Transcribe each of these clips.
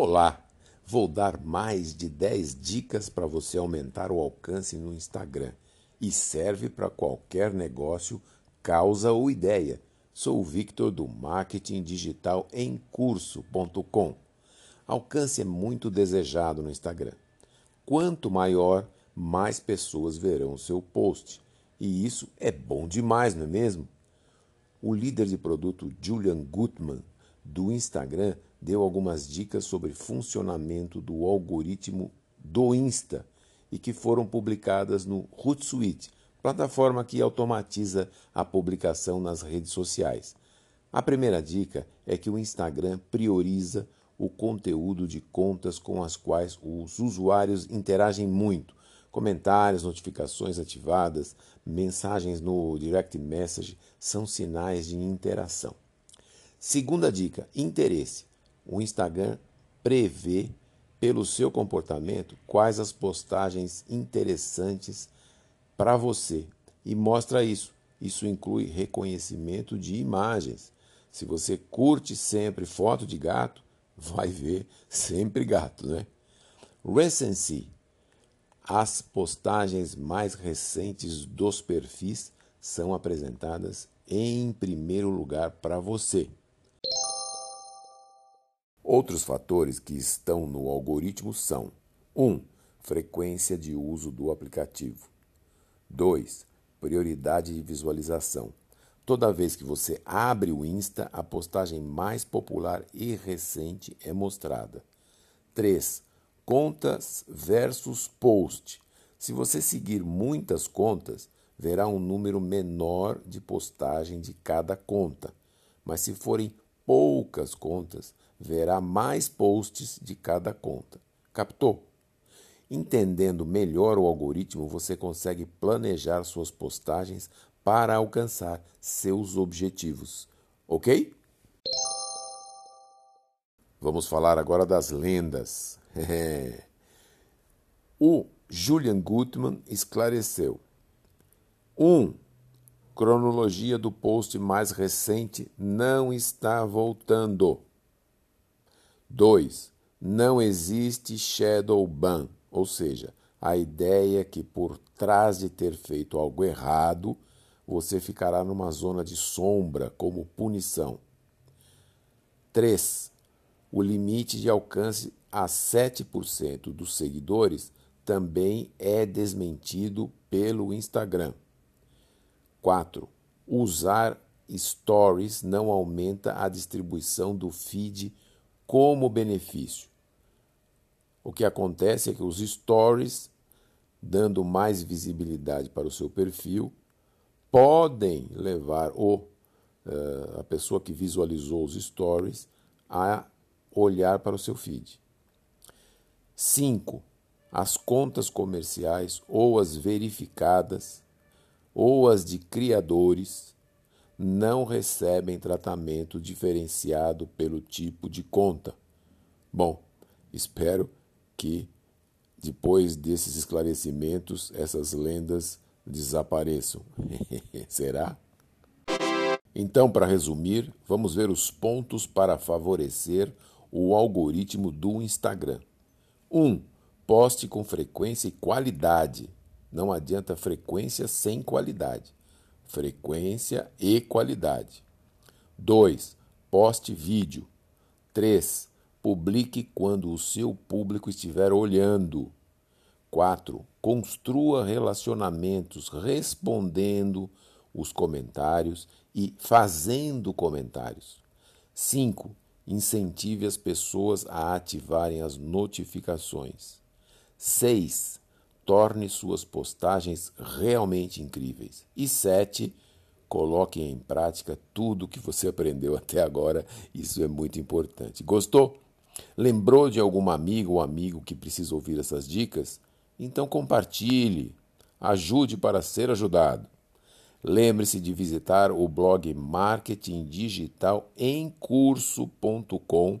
Olá! Vou dar mais de 10 dicas para você aumentar o alcance no Instagram e serve para qualquer negócio, causa ou ideia. Sou o Victor do Marketing Digital em Curso.com. Alcance é muito desejado no Instagram. Quanto maior, mais pessoas verão o seu post. E isso é bom demais, não é mesmo? O líder de produto Julian Gutman do Instagram deu algumas dicas sobre funcionamento do algoritmo do Insta e que foram publicadas no Hootsuite, plataforma que automatiza a publicação nas redes sociais. A primeira dica é que o Instagram prioriza o conteúdo de contas com as quais os usuários interagem muito. Comentários, notificações ativadas, mensagens no direct message são sinais de interação. Segunda dica: interesse. O Instagram prevê, pelo seu comportamento, quais as postagens interessantes para você e mostra isso. Isso inclui reconhecimento de imagens. Se você curte sempre foto de gato, vai ver sempre gato, né? Recency. As postagens mais recentes dos perfis são apresentadas em primeiro lugar para você. Outros fatores que estão no algoritmo são: 1. Um, frequência de uso do aplicativo. 2. Prioridade de visualização. Toda vez que você abre o Insta, a postagem mais popular e recente é mostrada. 3. Contas versus post. Se você seguir muitas contas, verá um número menor de postagem de cada conta. Mas se forem poucas contas, verá mais posts de cada conta. Captou? Entendendo melhor o algoritmo, você consegue planejar suas postagens para alcançar seus objetivos. Ok? Vamos falar agora das lendas. o Julian Gutman esclareceu. 1. Um, cronologia do post mais recente não está voltando. 2. Não existe shadow ban, ou seja, a ideia que por trás de ter feito algo errado, você ficará numa zona de sombra como punição. 3. O limite de alcance a 7% dos seguidores também é desmentido pelo Instagram. 4. Usar stories não aumenta a distribuição do feed como benefício. O que acontece é que os stories, dando mais visibilidade para o seu perfil, podem levar o, uh, a pessoa que visualizou os stories a olhar para o seu feed. 5. As contas comerciais ou as verificadas ou as de criadores não recebem tratamento diferenciado pelo tipo de conta. Bom, espero que depois desses esclarecimentos essas lendas desapareçam. Será? Então, para resumir, vamos ver os pontos para favorecer o algoritmo do Instagram. 1. Um, poste com frequência e qualidade. Não adianta frequência sem qualidade. Frequência e qualidade. 2. Poste vídeo. 3. Publique quando o seu público estiver olhando. 4. Construa relacionamentos respondendo os comentários e fazendo comentários. 5. Incentive as pessoas a ativarem as notificações. 6 torne suas postagens realmente incríveis. E sete, coloque em prática tudo que você aprendeu até agora. Isso é muito importante. Gostou? Lembrou de algum amigo ou amigo que precisa ouvir essas dicas? Então compartilhe. Ajude para ser ajudado. Lembre-se de visitar o blog Marketing Digital em curso.com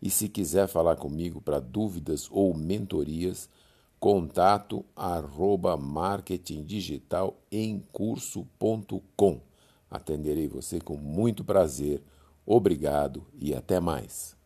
e se quiser falar comigo para dúvidas ou mentorias, contato arroba marketingdigitalemcurso.com. Atenderei você com muito prazer. Obrigado e até mais.